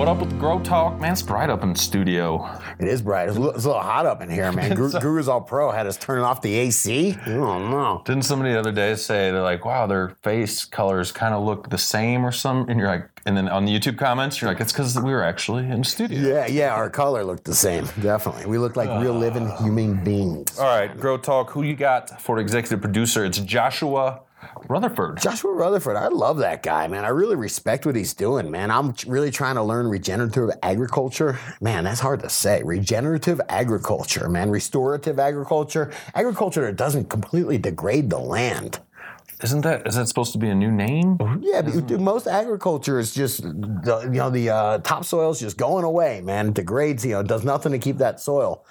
What up with Grow Talk? Man, it's bright up in the studio. It is bright. It's a little, it's a little hot up in here, man. Guru, Guru's All Pro had us turning off the AC. I don't know. Didn't somebody the other day say they're like, wow, their face colors kind of look the same or something? And you're like, and then on the YouTube comments, you're like, it's because we were actually in the studio. Yeah, yeah, our color looked the same. Definitely. We look like real living ah. human beings. All right, Grow Talk, who you got for executive producer? It's Joshua Rutherford. Joshua Rutherford, I love that guy, man. I really respect what he's doing, man. I'm really trying to learn regenerative agriculture. Man, that's hard to say. Regenerative agriculture, man. Restorative agriculture. Agriculture that doesn't completely degrade the land. Isn't that is that supposed to be a new name? Yeah, but dude, most agriculture is just the, you know the uh, topsoil is just going away, man. It degrades, you know, does nothing to keep that soil.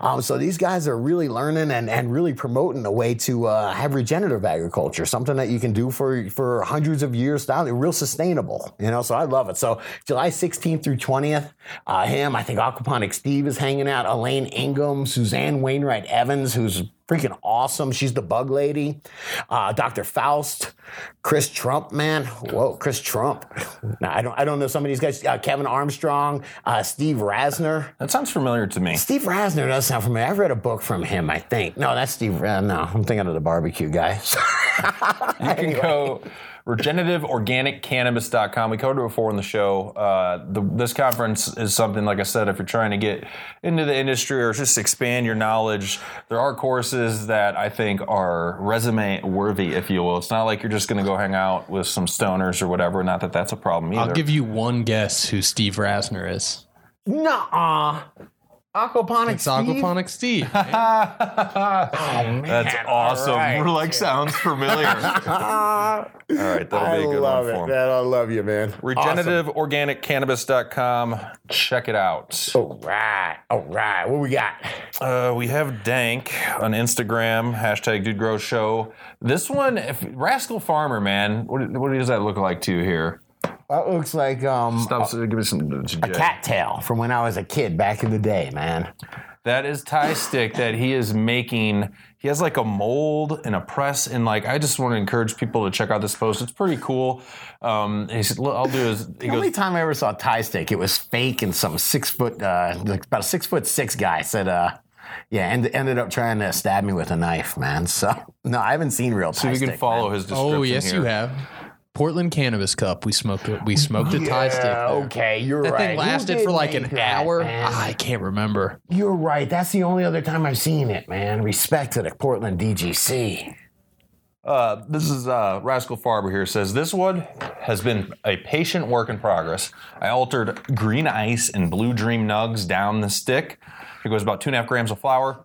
Um, so these guys are really learning and, and really promoting a way to uh, have regenerative agriculture, something that you can do for for hundreds of years down. Real sustainable, you know. So I love it. So July 16th through 20th, uh, him, I think Aquaponic Steve is hanging out. Elaine Ingham, Suzanne Wainwright Evans, who's freaking awesome. She's the bug lady. Uh, Dr. Faust, Chris Trump, man. Whoa, Chris Trump. No, I don't. I don't know some of these guys. Uh, Kevin Armstrong, uh, Steve Rasner. That sounds familiar to me. Steve Rasner does sound familiar. I've read a book from him. I think. No, that's Steve. Uh, no, I'm thinking of the barbecue guy. You can go regenerativeorganiccannabis.com. We covered it before in the show. Uh, the, this conference is something, like I said, if you're trying to get into the industry or just expand your knowledge, there are courses that I think are resume worthy, if you will. It's not like you're just going to go hang out with some stoners or whatever. Not that that's a problem either. I'll give you one guess who Steve Rasner is. Nuh-uh. Aquaponic It's Steve? Aquaponic Steve. Oh, man. That's awesome. All right. We're like sounds familiar. All right, that'll I be a good love one it, for him. man. I love you, man. Regenerativeorganiccannabis.com. Check it out. All right. All right. What we got? Uh, we have Dank on Instagram, hashtag Dude Grow Show. This one, if, Rascal Farmer, man, what, what does that look like to you here? That looks like um, Stop, give me some. a cattail from when I was a kid back in the day, man. That is Thai Stick that he is making. He has like a mold and a press, and like I just want to encourage people to check out this post. It's pretty cool. Um, he said, "Look, I'll do is he The only time I ever saw a Thai stick, it was fake, and some six foot, uh, like about a six foot six guy said, uh, yeah, and ended up trying to stab me with a knife, man. So no, I haven't seen real so tie we can stick, follow man. his description. oh yes, here. you have. Portland Cannabis Cup. We smoked it. We smoked a Thai stick. There. okay, you're That right. thing lasted for like an that, hour. man? Ah, I can't remember. You're right. That's the only other time I've seen it, man. Respect to the Portland DGC. Uh, this is uh, Rascal Farber here says this one has been a patient work in progress. I altered green ice and blue dream nugs down the stick. It goes about two and a half grams of flower.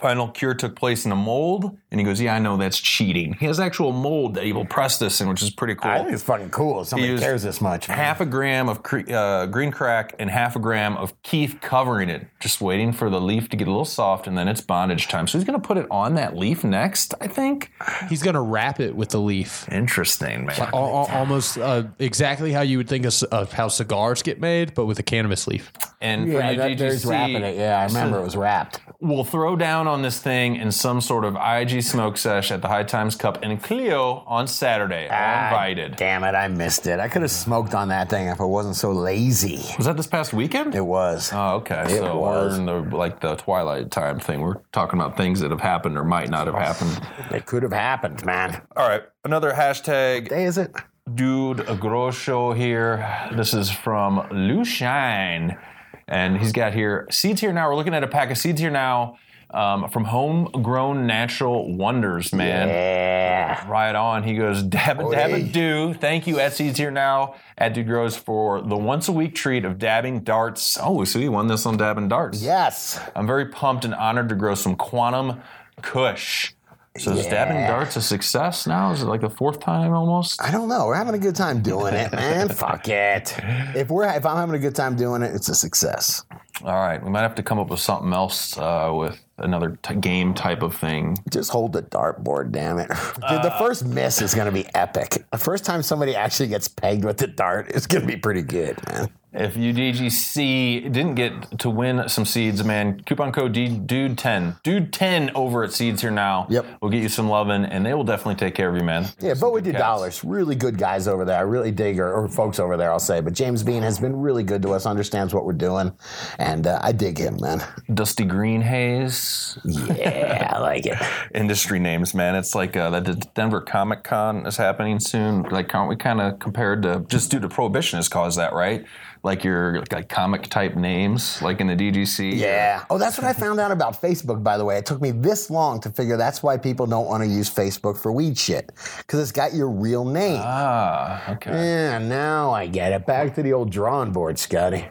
Final cure took place in a mold, and he goes, "Yeah, I know that's cheating." He has actual mold that he will press this in, which is pretty cool. I think it's fucking cool. Somebody used cares this much. man. half a gram of cre- uh, green crack and half a gram of kief covering it, just waiting for the leaf to get a little soft, and then it's bondage time. So he's going to put it on that leaf next, I think. He's gonna wrap it with the leaf. Interesting, man. Al- al- almost uh, exactly how you would think of, c- of how cigars get made, but with a cannabis leaf. And Yeah, for you that, there's DGC, wrapping it. Yeah, I remember it was wrapped. we'll throw down on this thing in some sort of IG smoke sesh at the High Times Cup in Clio on Saturday. Ah, invited. Damn it, I missed it. I could have smoked on that thing if I wasn't so lazy. Was that this past weekend? It was. Oh, okay. It so was. we're in the like the twilight time thing. We're talking about things that have happened or might not have happened. It could have happened, man. All right, another hashtag Day is it? dude Grosho here. This is from Lushine. And he's got here seeds here now. We're looking at a pack of seeds here now um, from Homegrown Natural Wonders, man. Yeah. Right on. He goes, dab a dab do. Thank you Seeds Here Now at Dude Grows for the once a week treat of dabbing darts. Oh, we so you won this on dabbing darts. Yes. I'm very pumped and honored to grow some quantum kush. So is dabbing darts a success now? Is it like the fourth time almost? I don't know. We're having a good time doing it, man. Fuck it. If we're if I'm having a good time doing it, it's a success. All right, we might have to come up with something else uh, with another t- game type of thing. Just hold the dartboard, damn it. Dude, the first miss is going to be epic. The first time somebody actually gets pegged with the dart is going to be pretty good, man. If UDGC didn't get to win some seeds, man, coupon code D- Dude10, Dude10 over at Seeds here now. Yep. We'll get you some loving, and they will definitely take care of you, man. Yeah, but with your cats. dollars, really good guys over there. I really dig, or, or folks over there, I'll say. But James Bean has been really good to us, understands what we're doing, and uh, I dig him, man. Dusty Green Haze, Yeah, I like it. industry names, man. It's like uh, the Denver Comic Con is happening soon. Like, aren't we kind of compared to just due to prohibition has caused that, right? Like your like comic type names, like in the DGC. Yeah. Oh, that's what I found out about Facebook, by the way. It took me this long to figure that's why people don't want to use Facebook for weed shit. Because it's got your real name. Ah, okay. yeah, now I get it. Back to the old drawing board, Scotty.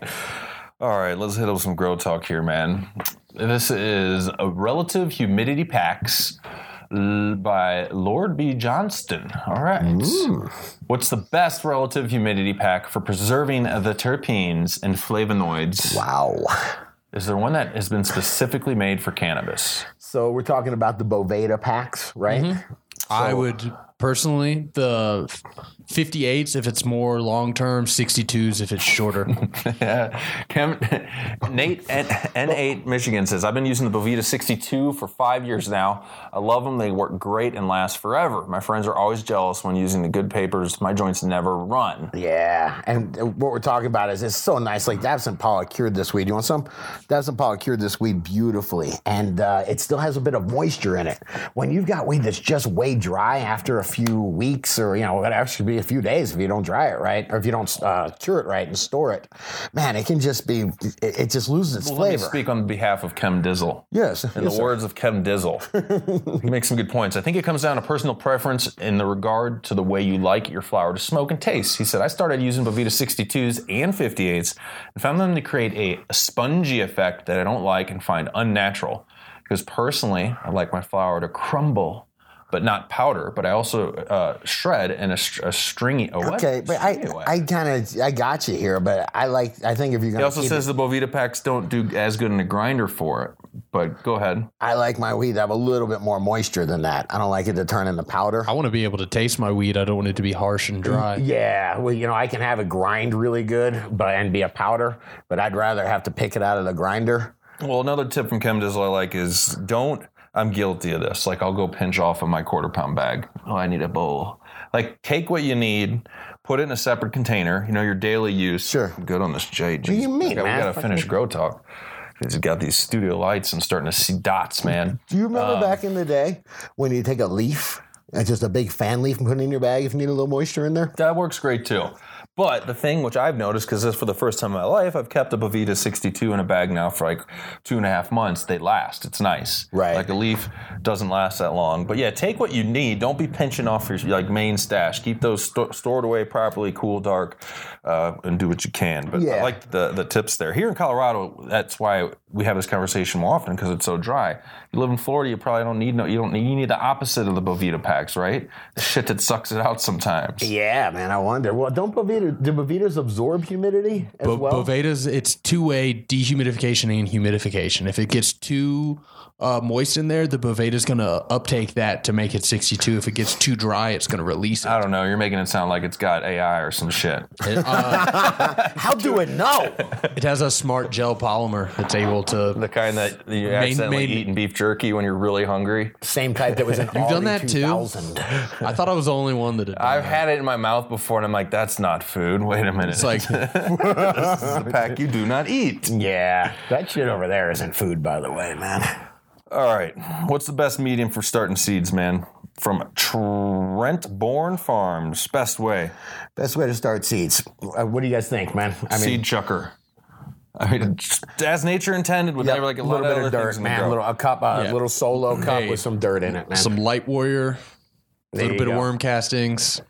All right, let's hit up some grow talk here, man. This is a relative humidity packs by Lord B. Johnston. All right. What's the best relative humidity pack for preserving the terpenes and flavonoids? Wow. Is there one that has been specifically made for cannabis? So we're talking about the Boveda packs, right? Mm-hmm. I would personally the 58s if it's more long term, 62s if it's shorter. Chem, Nate N- N8 Michigan says, I've been using the Boveda 62 for five years now. I love them. They work great and last forever. My friends are always jealous when using the good papers. My joints never run. Yeah, and what we're talking about is it's so nice. Like Davison Paula cured this weed. You want some? Davison Paula cured this weed beautifully, and uh, it still has a bit of moisture in it. When you've got weed that's just way dry after a few weeks, or you know, it actually be a few days if you don't dry it right, or if you don't uh, cure it right and store it, man, it can just be. It, it just loses its Let me flavor. speak on behalf of Chem Dizzle. Yes, In yes, the sir. words of Kevin Dizzle, he makes some good points. I think it comes down to personal preference in the regard to the way you like your flower to smoke and taste. He said, I started using Boveda 62s and 58s and found them to create a, a spongy effect that I don't like and find unnatural. Because personally, I like my flower to crumble, but not powder. But I also uh, shred in a, a stringy. A what? Okay, but I, Stringy way. I kind of, I got you here, but I like, I think if you're he gonna, also keep says it, the Boveda packs don't do as good in a grinder for it. But go ahead. I like my weed to have a little bit more moisture than that. I don't like it to turn into powder. I want to be able to taste my weed. I don't want it to be harsh and dry. Yeah, well, you know, I can have it grind really good, but and be a powder, but I'd rather have to pick it out of the grinder. Well, another tip from Chem Dizzle I like is don't. I'm guilty of this. Like I'll go pinch off of my quarter pound bag. Oh, I need a bowl. Like take what you need, put it in a separate container. You know your daily use. Sure. I'm good on this J. What do you mean, we? We gotta finish grow talk. He's got these studio lights. I'm starting to see dots, man. Do you remember Um, back in the day when you take a leaf, and just a big fan leaf, and put it in your bag if you need a little moisture in there? That works great too. But the thing which I've noticed, because this is for the first time in my life, I've kept a Boveda 62 in a bag now for like two and a half months. They last. It's nice. Right. Like a leaf doesn't last that long. But yeah, take what you need. Don't be pinching off your like main stash. Keep those sto- stored away properly, cool, dark, uh, and do what you can. But I Yeah. like the the tips there. Here in Colorado, that's why we have this conversation more often because it's so dry. You live in Florida, you probably don't need no. You don't need. You need the opposite of the Boveda packs, right? The shit that sucks it out sometimes. Yeah, man, I wonder. Well, don't Boveda, do Bovedas absorb humidity as Bo- well? Boveda's it's two way dehumidification and humidification. If it gets too uh, moist in there, the Boveda's gonna uptake that to make it 62. If it gets too dry, it's gonna release it. I don't know. You're making it sound like it's got AI or some shit. How do it know? It has a smart gel polymer that's able to. The kind that you Main- accidentally main- eat in beef jerky when you're really hungry. Same type that was in You've done that too? I thought I was the only one that had. Done I've that. had it in my mouth before, and I'm like, "That's not food." Wait a minute. It's like this is a pack you do not eat. Yeah, that shit over there isn't food, by the way, man. All right, what's the best medium for starting seeds, man? From Trent Born Farms, best way. Best way to start seeds. Uh, what do you guys think, man? I Seed chucker. I mean, as nature intended, with Yep, every- like a little lot bit of of dirt, things in the man. Little a cup, a Yeah. little solo cup Hey. with some dirt in it, man. some light warrior, a little bit go. of worm castings.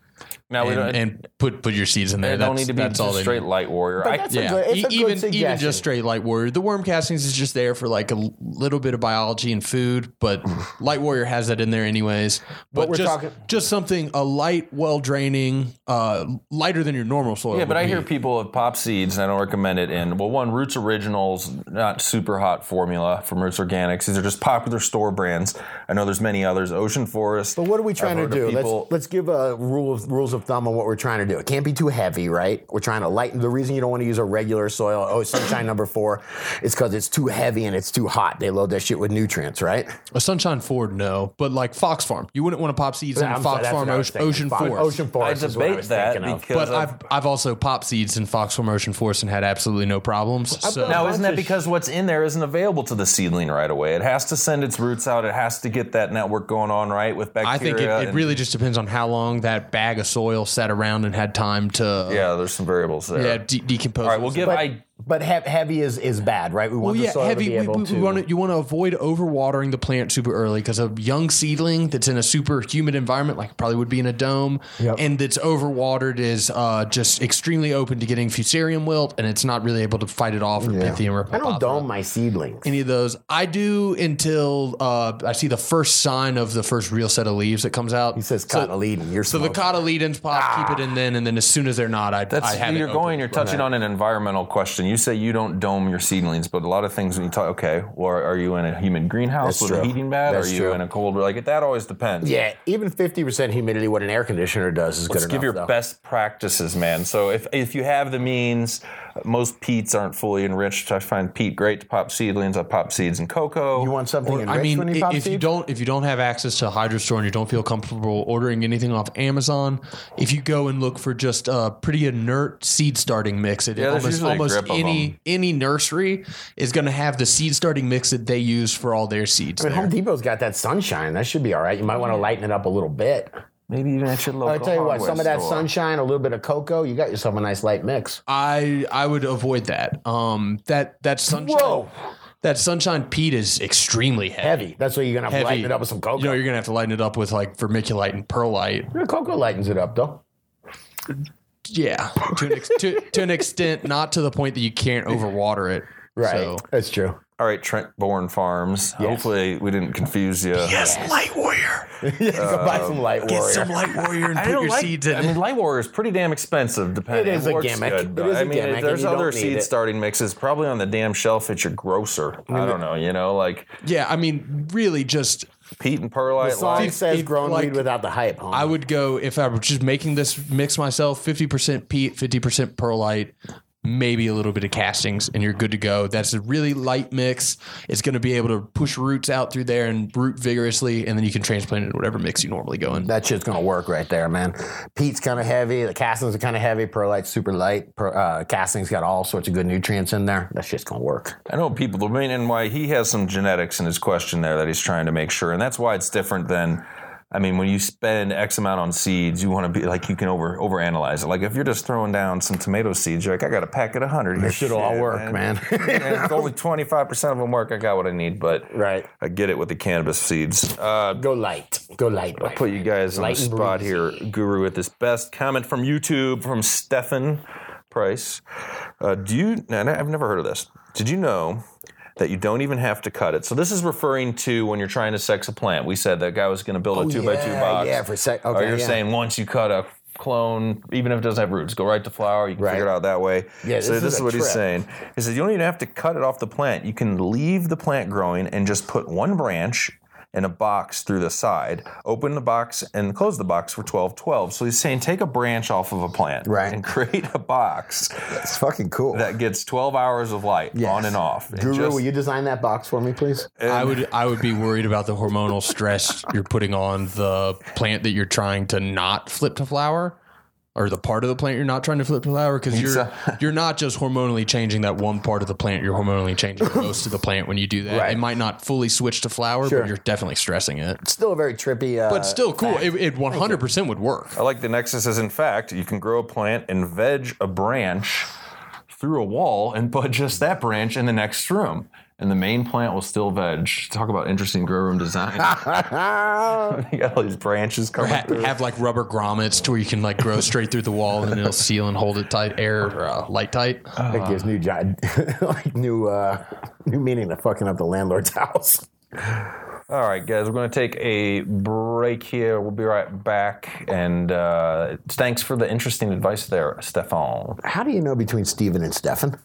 Now we and, don't- and put put your seeds in there. They don't That's- need to be that's just all they straight need. light warrior. But I, that's a Yeah, good- it's E- a good even even just straight light warrior. The worm castings is just there for like a little bit of biology and food, but light warrior has that in there anyways. But we're just talking- just something a light, well draining, uh, lighter than your normal soil. yeah, but I be. hear people have pop seeds, and I don't recommend it. In well, one Roots Originals, not super hot formula from Roots Organics. These are just popular store brands. I know there's many others. Ocean Forest. But what are we trying to do? people- let's let's give a rule of rules of thumb on what we're trying to do. It can't be too heavy, right? We're trying to lighten. The reason you don't want to use a regular soil, oh, sunshine number four, is because it's too heavy and it's too hot. They load that shit with nutrients, right? a Sunshine Ford, no, but like Fox Farm, you wouldn't want to pop seeds in I'm sorry, Fox that's Farm what Ocean, thinking. Ocean Fox- Forest. Ocean I Forest is what I debate was that because But of- I've I've also popped seeds in Fox Farm Ocean Forest and had absolutely no problems. So Now, isn't that because what's in there isn't available to the seedling right away? It has to send its roots out. It has to get that network going on right with bacteria. I think it, it really just depends on how long that bag of soil sat around and had time to Yeah, there's some variables there. yeah de- decompose. All right, we'll give. But, I but he- heavy is is bad, right? We want Well, the yeah, soil heavy. to be We, able we, to. want to, you want to avoid overwatering the plant super early because a young seedling that's in a super humid environment, like probably would be in a dome, Yep. and that's overwatered is uh, just extremely open to getting fusarium wilt, and it's not really able to fight it off or pythium or I don't papaver. dome my seedlings. any of those. I do until uh, I see the first sign of the first real set of leaves that comes out. He says So- cotyledon. You're So the cotyledons pop, keep it in then, and then as soon as they're not, I, That's I have you're it going. open. You're touching on an environmental question. You say you don't dome your seedlings, but a lot of things when you talk, okay, well, are you in a human greenhouse That's with a heating pad? That's are you true. in a cold? Like that always depends. Yeah, even 50% humidity, what an air conditioner does is Let's good give your though. best practices, man. So if if you have the means, most peats aren't fully enriched. I find peat great to pop seedlings. I pop seeds in coco. You want something enriched I mean, when you i- pop if you don't if you don't have access to a hydro store and you don't feel comfortable ordering anything off Amazon, if you go and look for just a pretty inert seed starting mix, it Yeah, almost almost any any nursery is going to have the seed starting mix that they use for all their seeds. I mean, there. Home Depot's got that sunshine. That should be all right. You might want to lighten it up a little bit. Maybe even at your local. I'll tell you what, hardware some of that store. sunshine, a little bit of coco, you got yourself a nice light mix. I I would avoid that. Um, that that sunshine. Whoa. That sunshine peat is extremely heavy. Heavy. That's why you're going to have to lighten it up with some coco. You know, you're gonna have to lighten it up with like vermiculite and perlite. Yeah, coco lightens it up, though. Yeah, to an, ex- to, to an extent, not to the point that you can't overwater it. Right. So. That's true. All right, Trent Bourne Farms. Hopefully, we didn't confuse you. Yes, light warrior. yeah, go buy some light Get some light warrior and put your like. seeds in. I mean, Light Warrior is pretty damn expensive. Depending, It is a works gimmick. Good, It but is a I mean, gimmick, there's other seed it. starting mixes probably on the damn shelf at your grocer. I don't know. You know, like yeah, I mean, really, just peat and perlite. The song lime. says if, grown like, weed without the hype, homie. I would go if I were just making this mix myself, fifty percent peat, fifty percent perlite. Maybe a little bit of castings, and you're good to go. That's a really light mix. It's going to be able to push roots out through there and root vigorously, and then you can transplant it in whatever mix you normally go in. that shit's gonna work right there, man. Peat's kind of heavy. The castings are kind of heavy. Perlite's super light. Per, uh, castings got all sorts of good nutrients in there. That shit's gonna work. I know people. The main and why he has some genetics in his question there that he's trying to make sure, and that's why it's different than. I mean, when you spend X amount on seeds, you want to be like you can over overanalyze it. Like if you're just throwing down some tomato seeds, you're like, I got a packet of hundred. That shit'll all work, man. and if only twenty five percent of them work, I got what I need. But Right. I get it with the cannabis seeds. Uh, Go light. Go light. I'll put you guys on Light the spot here, Guru, with this best comment from YouTube from Stefan Price. Uh, do you? And I've never heard of this. Did you know that you don't even have to cut it? So this is referring to when you're trying to sex a plant. We said that guy was going to build a oh, two by two box. yeah, for sec- Or okay, you're yeah. saying once you cut a clone, even if it doesn't have roots, go right to flower. You can Right. figure it out that way. Yeah, so this this is is what he's saying. He says you don't even have to cut it off the plant. You can leave the plant growing and just put one branch in a box through the side, open the box and close the box for 12 12. So he's saying take a branch off of a plant Right. and create a box It's fucking cool. that gets 12 hours of light Yes. on and off. And Guru, just- will you design that box for me, please? I would I would be worried about the hormonal stress you're putting on the plant that you're trying to not flip to flower. Or the part of the plant you're not trying to flip to flower because you're So- you're not just hormonally changing that one part of the plant. You're hormonally changing most of the plant when you do that. Right. It might not fully switch to flower, Sure. but you're definitely stressing it. It's Still a very trippy. Uh, But still cool. It, it 100 percent would work. I like the Nexus is in fact, you can grow a plant and veg a branch through a wall and put just that branch in the next room. And the main plant will still veg. Talk about interesting grow room design. you got all these branches coming Ha- through. have like rubber grommets to where you can like grow straight through the wall and it'll seal and hold it tight, air uh, light tight. That gives new job, like new uh, new meaning to fucking up the landlord's house. All right, guys, we're going to take a break here. We'll be right back. And uh, thanks for the interesting advice there, Stefan. How do you know between Steven and Stefan?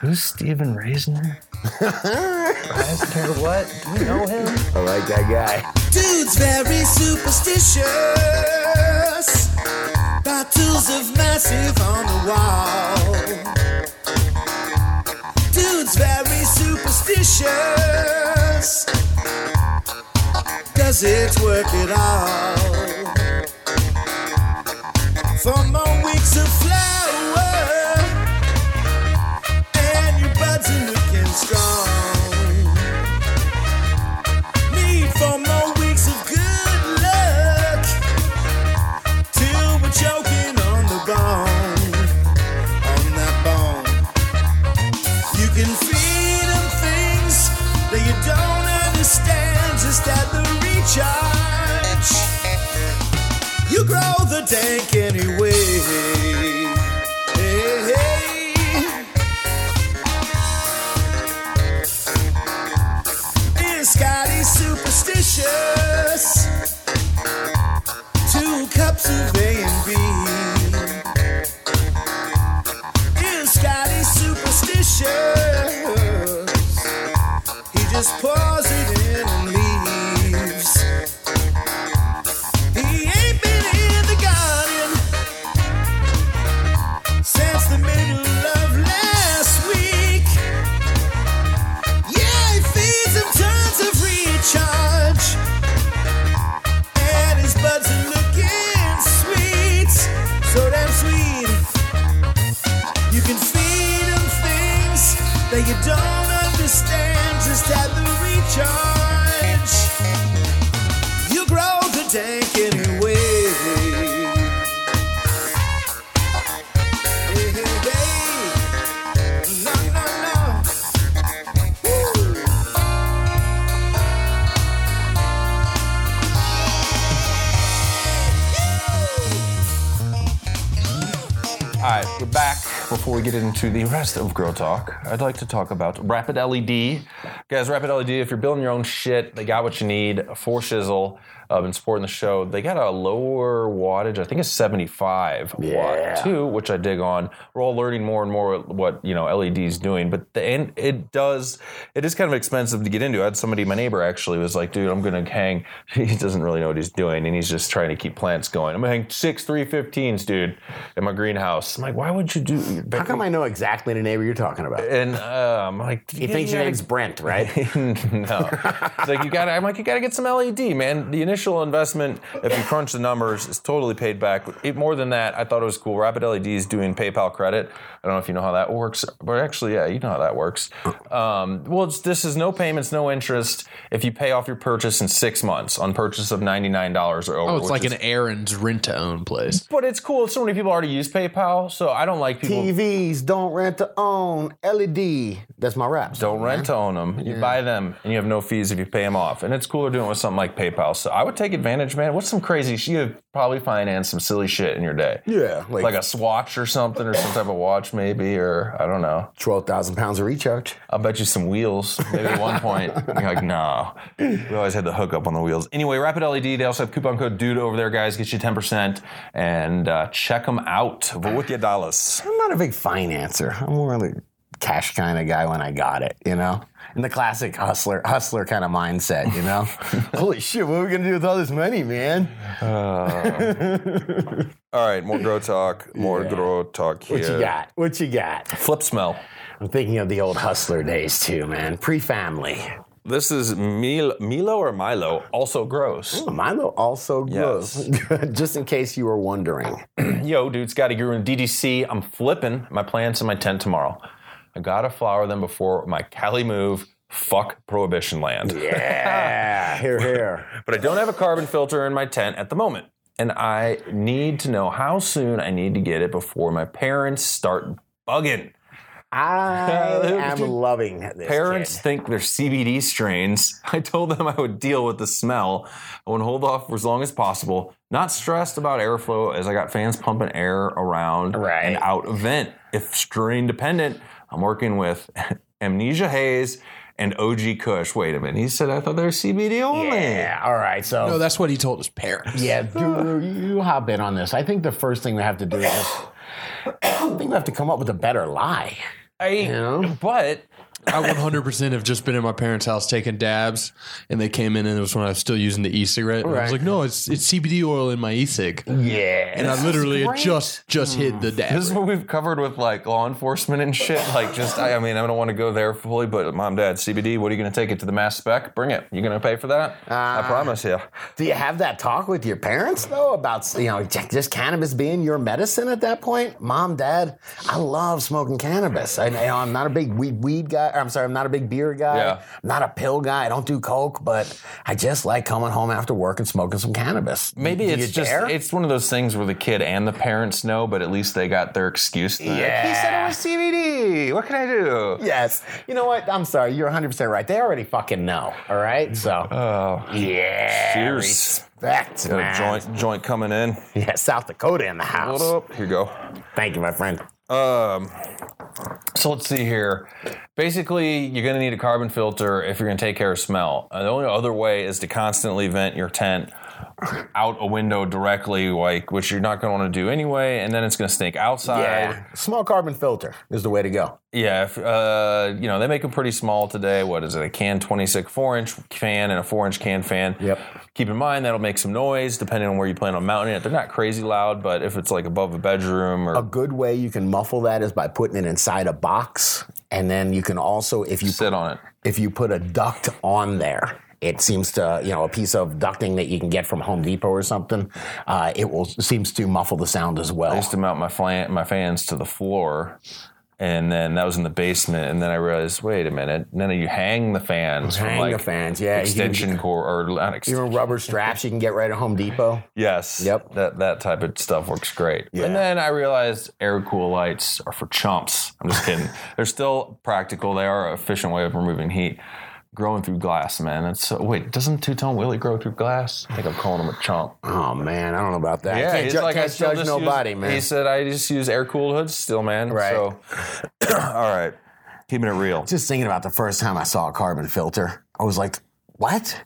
Who's Steven Reisner? Reisner, what? Do you know him? I like that guy. Dude's very superstitious. Bottles of massive on the wall. Dude's very superstitious. Does it work at all? Grow the right, we're back. Before we get into the rest of Grow Talk, I'd like to talk about Rapid LED. Guys, Rapid LED, if you're building your own shit, they got what you need for shizzle. Uh, been supporting the show. They got a lower wattage, I think it's 75 Yeah. watt too, which I dig on. We're all learning more and more what you know LED's doing, but the and it does it is kind of expensive to get into. I had somebody, my neighbor actually was like, dude, I'm gonna hang. He doesn't really know what he's doing, and he's just trying to keep plants going. I'm gonna hang six 315s, dude, in my greenhouse. I'm like, why would you do? How come I know exactly the neighbor you're talking about? And uh, I'm like, He thinks your name's Brent, right? no. It's like you got. I'm like, you got to get some LED, man. The initial investment, if you crunch the numbers, is totally paid back. It, more than that, I thought it was cool. Rapid LED is doing PayPal credit. I don't know if you know how that works, but actually, yeah, you know how that works. Um, well, it's, this is no payments, no interest. If you pay off your purchase in six months on purchase of ninety nine dollars or over. Oh, it's like is- an Aaron's rent to own place. But it's cool. So many people already use PayPal, so I don't like people. TVs don't rent to own. LED. That's my rap. Don't rent to own them. You buy them, and you have no fees if you pay them off. And it's cooler doing it with something like PayPal. So I would take advantage, man. What's some crazy? sh- You have probably financed some silly shit in your day. Yeah, like, Like a swatch or something, or some type of watch, maybe, or I don't know. twelve thousand pounds of recharge. I'll bet you some wheels. Maybe at one point, you're like, no. We always had the hook up on the wheels. Anyway, Rapid LED, they also have coupon code DUDE over there, guys. Get you 10%. And uh, check them out. Wicked dollars. I'm not a big financer. I'm more of a cash kind of guy when I got it, you know? In the classic hustler, hustler kind of mindset, you know? Holy shit, what are we gonna do with all this money, man? Uh, all right, more grow talk. More Yeah. grow talk here. What you got? What you got? Flip smell. I'm thinking of the old hustler days too, man. Pre-family. This is Milo, Milo or Milo, also gross. Milo also grows. Just in case you were wondering. Yo, dude, Scotty Guru in DGC. I'm flipping my plants in my tent tomorrow. I gotta flower them before my Cali move. Fuck prohibition land. Yeah, here, here. But I don't have a carbon filter in my tent at the moment. And I need to know how soon I need to get it before my parents start bugging. I am loving this. Parents kid. think they're CBD strains. I told them I would deal with the smell. I would hold off for as long as possible. Not stressed about airflow as I got fans pumping air around Right. and out of vent. If strain dependent, I'm working with Amnesia Haze and OG Kush. Wait a minute. He said I thought they were CBD only. Yeah. All right. So No, that's what he told his parents. Yeah, Drew, you hop in on this. I think the first thing we have to do is I think we have to come up with a better lie. I, know? But I 100% have just been in my parents' house taking dabs, and they came in, and it was when I was still using the e-cigarette. And I was Right. like, "No, it's it's CBD oil in my e-cig," Yeah. and I literally had great. just just hit hmm. the dab. This is what we've covered with like law enforcement and shit. Like, just I, I mean, I don't want to go there fully, but mom, dad, CBD. What are you going to take it to the mass spec? Bring it. You going to pay for that? I ah. promise you. Do you have that talk with your parents though about you know j- just cannabis being your medicine at that point? Mom, dad, I love smoking cannabis. I, you know, I'm not a big weed, weed guy. Or I'm sorry, I'm not a big beer guy. Yeah. I'm not a pill guy. I don't do coke, but I just like coming home after work and smoking some cannabis. Maybe Do it's just dare? it's one of those things where the kid and the parents know, but at least they got their excuse. Like, Yeah. He said it was CBD. What can I do? Yes. You know what? I'm sorry. You're 100% right. They already fucking know. All right? So, Oh, yeah. cheers. Respect, got a man. joint joint coming in. Yeah, South Dakota in the house. What up? Here you go. Thank you, my friend. Um, so let's see here. Basically, you're going to need a carbon filter if you're going to take care of smell. The only other way is to constantly vent your tent out a window directly, like which you're not going to want to do anyway, and then it's going to stink outside. Yeah. Small carbon filter is the way to go. Yeah, if, uh, you know they make them pretty small today. What is it? A can 26 four inch fan and a four inch can fan. Yep. Keep in mind that'll make some noise depending on where you plan on mounting it. They're not crazy loud, but if it's like above a bedroom or A good way you can muffle that is by putting it inside a box. And then you can also, if you sit on it. if you put a duct on there, it seems to, you know, a piece of ducting that you can get from Home Depot or something, uh, it will seems to muffle the sound as well. I used to mount my fan, my fans to the floor, and then that was in the basement. And then I realized, wait a minute. And then you hang the fans Hang like the fans, yeah. You can extension cord or not extension. Even rubber straps you can get right at Home Depot. Yes. Yep. That that type of stuff works great. Yeah. And then I realized air cool lights are for chumps. I'm just kidding. They're still practical. They are an efficient way of removing heat. Growing through glass, man. It's so, wait. Doesn't Two Tone Willie grow through glass? I think I'm calling him a chump. Oh man, I don't know about that. can't, he's ju- like, I can't judge nobody, use, man. He said I just use air cooled hoods still, man. Right. So, all right, keeping it real. Just thinking about the first time I saw a carbon filter, I was like, "What?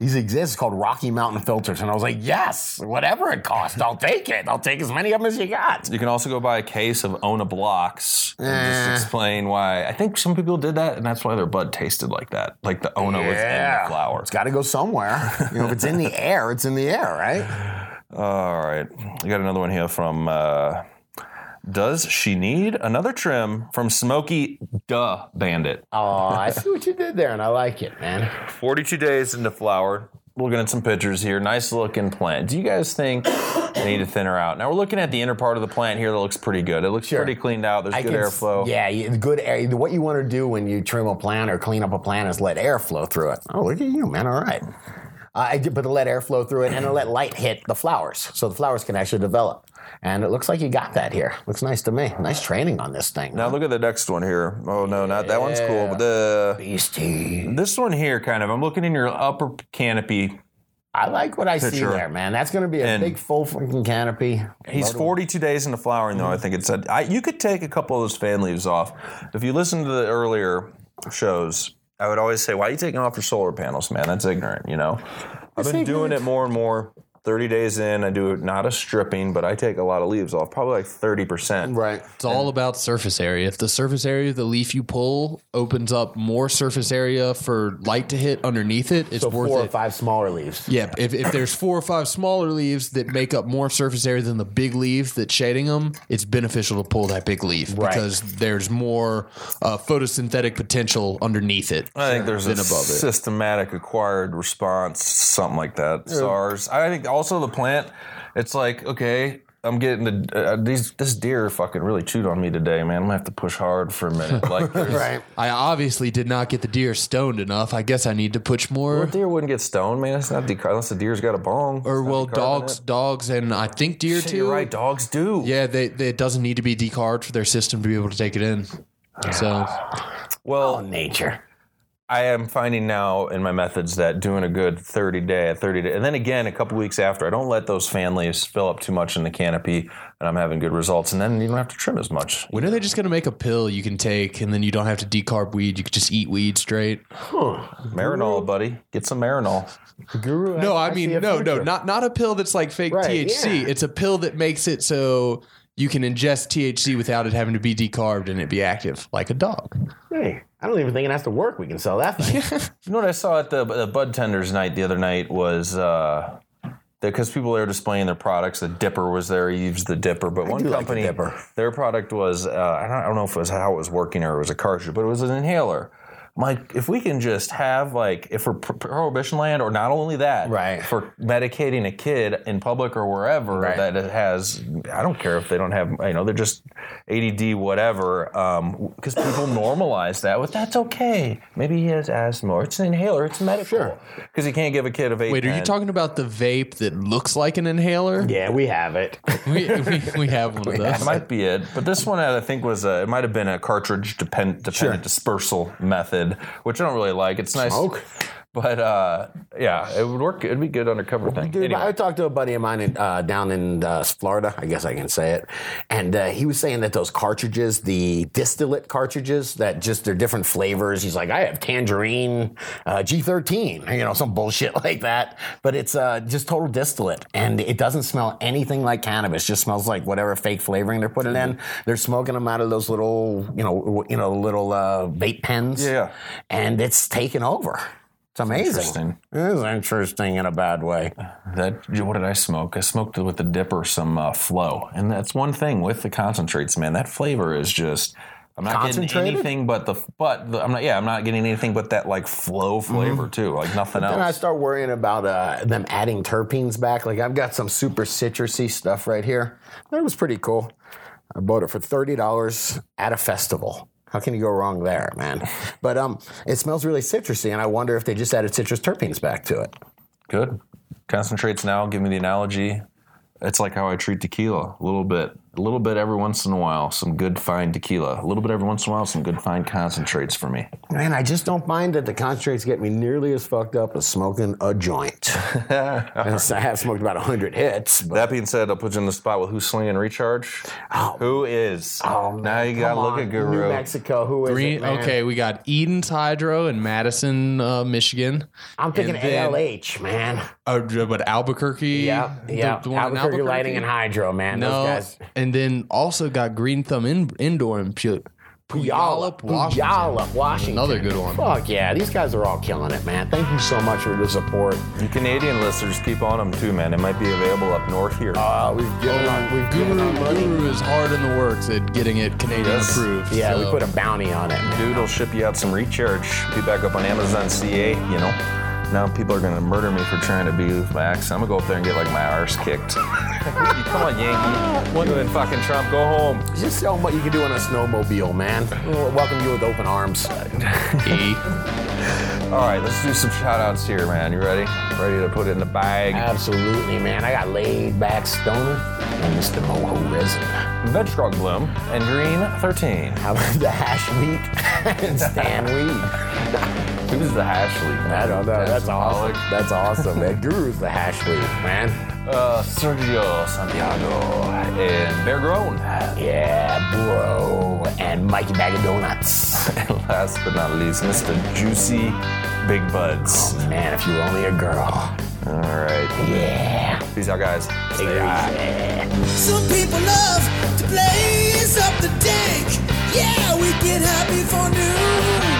These exist? It's called Rocky Mountain filters." And I was like, "Yes, whatever it costs, I'll take it. I'll take as many of them as you got." You can also go buy a case of Ona blocks and just explain why. I think some people did that, and that's why their bud tasted like that. Like the Ona was in the flower. It's got to go somewhere. You know, if it's in the air, it's in the air, right? All right. I got another one here from uh, Does She Need Another Trim from Smoky Duh Bandit. Oh, I see what you did there, and I like it, man. 42 days into flower. Looking at some pictures here. Nice looking plant. Do you guys think I need to thin her out? Now we're looking at the inner part of the plant here that looks pretty good. It looks Sure. pretty cleaned out. There's I good can s- airflow. Yeah, you- good air. What you want to do when you trim a plant or clean up a plant is let air flow through it. Oh, look at you, man. All right. Uh, I did, but to let air flow through it and to let light hit the flowers so the flowers can actually develop. And it looks like you got that here. Looks nice to me. Nice training on this thing. Now look at the next one here. Oh no, not that one's cool. But the Beastie. this one here, kind of. I'm looking in your upper canopy. I like what I see there, man. That's going to be a And- big full freaking canopy. He's Loaded- 42 days into flowering, though. I think it said I, you could take a couple of those fan leaves off. If you listen to the earlier shows, I would always say, "Why are you taking off your solar panels, man? That's ignorant." You know, I've been doing it more and more. 30 days in, I do not a stripping, but I take a lot of leaves off, probably like 30%. Right. It's all about surface area. If the surface area of the leaf you pull opens up more surface area for light to hit underneath it, it's So worth four or it. five smaller leaves. Yeah, if, if there's four or five smaller leaves that make up more surface area than the big leaf that's shading them, it's beneficial to pull that big leaf Right. because there's more uh, photosynthetic potential underneath it. I think there's a than above it. systematic acquired response, something like that. SARS. I think also the plant. It's like okay, I'm getting the uh, these. This deer fucking really chewed on me today, man. I'm gonna have to push hard for a minute. Like, there's- Right. I obviously did not get the deer stoned enough. I guess I need to push more. Well, deer wouldn't get stoned, man. It's not decar- unless the deer's got a bong. Or well, dogs, dogs, and I think deer Shit, too. You're right. Dogs do. Yeah, they, they, it doesn't need to be decarred for their system to be able to take it in. So Well, Oh, nature. I am finding now in my methods that doing a good 30 day, 30 day, and then again a couple weeks after, I don't let those fan leaves fill up too much in the canopy, and I'm having good results. And then you don't have to trim as much. when are they just going to make a pill you can take and then you don't have to decarb weed? You could just eat weed straight. Huh. Marinol, buddy, get some Marinol. Guru. No, I, see mean, no, no, not not a pill that's like fake Right, THC. yeah. It's a pill that makes it so you can ingest THC without it having to be decarbed and it be active, like a dog. Hey, I don't even think it has to work. We can sell that thing. You know what I saw at the, the Bud Tenders night the other night was uh, because people there displaying their products. The Dipper was there. He used the Dipper, but one do like the company, their product was uh, I, don't, I don't know if it was how it was working or it was a cartridge, but it was an inhaler. I'm like, if we can just have like, if we're prohibition land, or not only that, Right. for medicating a kid in public or wherever Right. that it has, I don't care if they don't have, you know, they're just ADD, whatever, um, because people normalize that. With that's okay. Maybe he has asthma, or it's an inhaler, it's medical. Because you can't give a kid a vape. Wait, are you talking about the vape that looks like an inhaler? yeah, we have it. We, we, we have one of That those. might be it, but this one I think was a, it might have been a cartridge depend, dependent dispersal method, which I don't really like. It's nice, Smoke. But uh, yeah, it would work. It'd be good undercover thing. Dude, Anyway. I talked to a buddy of mine in, uh, down in uh, Florida. I guess I can say it, and uh, he was saying that those cartridges, the distillate cartridges, that just they're different flavors. He's like, I have tangerine uh, G13, you know, some bullshit like that. But it's uh, just total distillate, and it doesn't smell anything like cannabis. Just smells like whatever fake flavoring they're putting in. They're smoking them out of those little, you know, you know, little uh, vape pens. Yeah. and it's taken over. It's amazing. interesting. It is interesting in a bad way. That what did I smoke? I smoked with the dipper some uh, flow, and that's one thing with the concentrates, man. That flavor is just. I'm not getting anything but the but the, I'm not yeah I'm not getting anything but that like flow flavor too like nothing else. Then I start worrying about uh, them adding terpenes back. Like I've got some super citrusy stuff right here. That was pretty cool. I bought it for thirty dollars at a festival. How can you go wrong there, man? But um, it smells really citrusy, and I wonder if they just added citrus terpenes back to it. Good concentrates now. Give me the analogy. It's like how I treat tequila. A little bit, a little bit every once in a while. Some good fine tequila. A little bit every once in a while. Some good fine concentrates for me. Man, I just don't find that the concentrates get me nearly as fucked up as smoking a joint. I have smoked about hundred hits, but That being said, I'll put you in the spot with who's slinging recharge. Oh. Who is? Oh, man, now you gotta look at Guru. New Mexico. Who is Green, it, man? okay, we got Eden's Hydro in Madison, uh, Michigan. I'm thinking then- ALH, man. Uh, but Albuquerque. Yeah, the- yeah. the one in Albuquerque Lighting and Hydro, man. No, Those guys. And then also got Green Thumb in, Indoor in Pu- Puyallup, Washington. Puyallup, Washington. Another good one. Fuck yeah, these guys are all killing it, man. Thank you so much for the support. You Canadian listeners, keep on them too, man. It might be available up north here. Uh, we've given our, we've given Guru, our money. Guru is hard in the works at getting it Canadian Yes. approved. Yeah, we put a bounty on it. Man. Dude will ship you out some recharge. Be back up on Amazon CA, you know. Now people are gonna murder me for trying to be with my accent. I'm gonna go up there and get like my arse kicked. Come on, Yankee. You and fucking Trump, go home. Just show them what you can do on a snowmobile, man. We'll welcome you with open arms. E. All right, let's do some shout outs here, man. You ready? Ready to put it in the bag? Absolutely, man. I got laid back stoner and Mr. Moho resin. Veg Bloom and Green 13. How about the hash wheat and Stan Weed? Who's the hash leaf? I don't know. That's awesome. Alcoholic. That's awesome, man. Guru's the hash weed, man. Uh, Sergio Santiago and Bear Grown. Yeah, bro. And Mikey Bag of Donuts. And last but not least, Mr. Juicy Big Buds. Man, if you were only a girl. All right. Yeah. Peace out, guys. Stay high. Yeah. Some people love to blaze up the dank. Yeah, we get high before noon.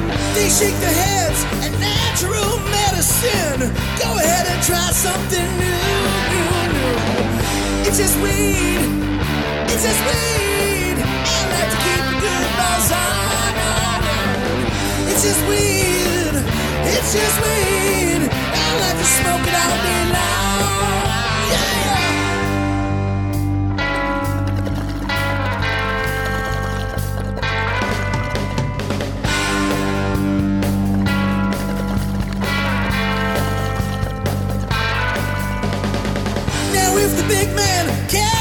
They shake their heads at natural medicine. Go ahead and try something new, new, new. It's just weed. It's just weed. Like to keep a good buzz on, It's just weed. It's just weed. Like to smoke it all day long. Yeah.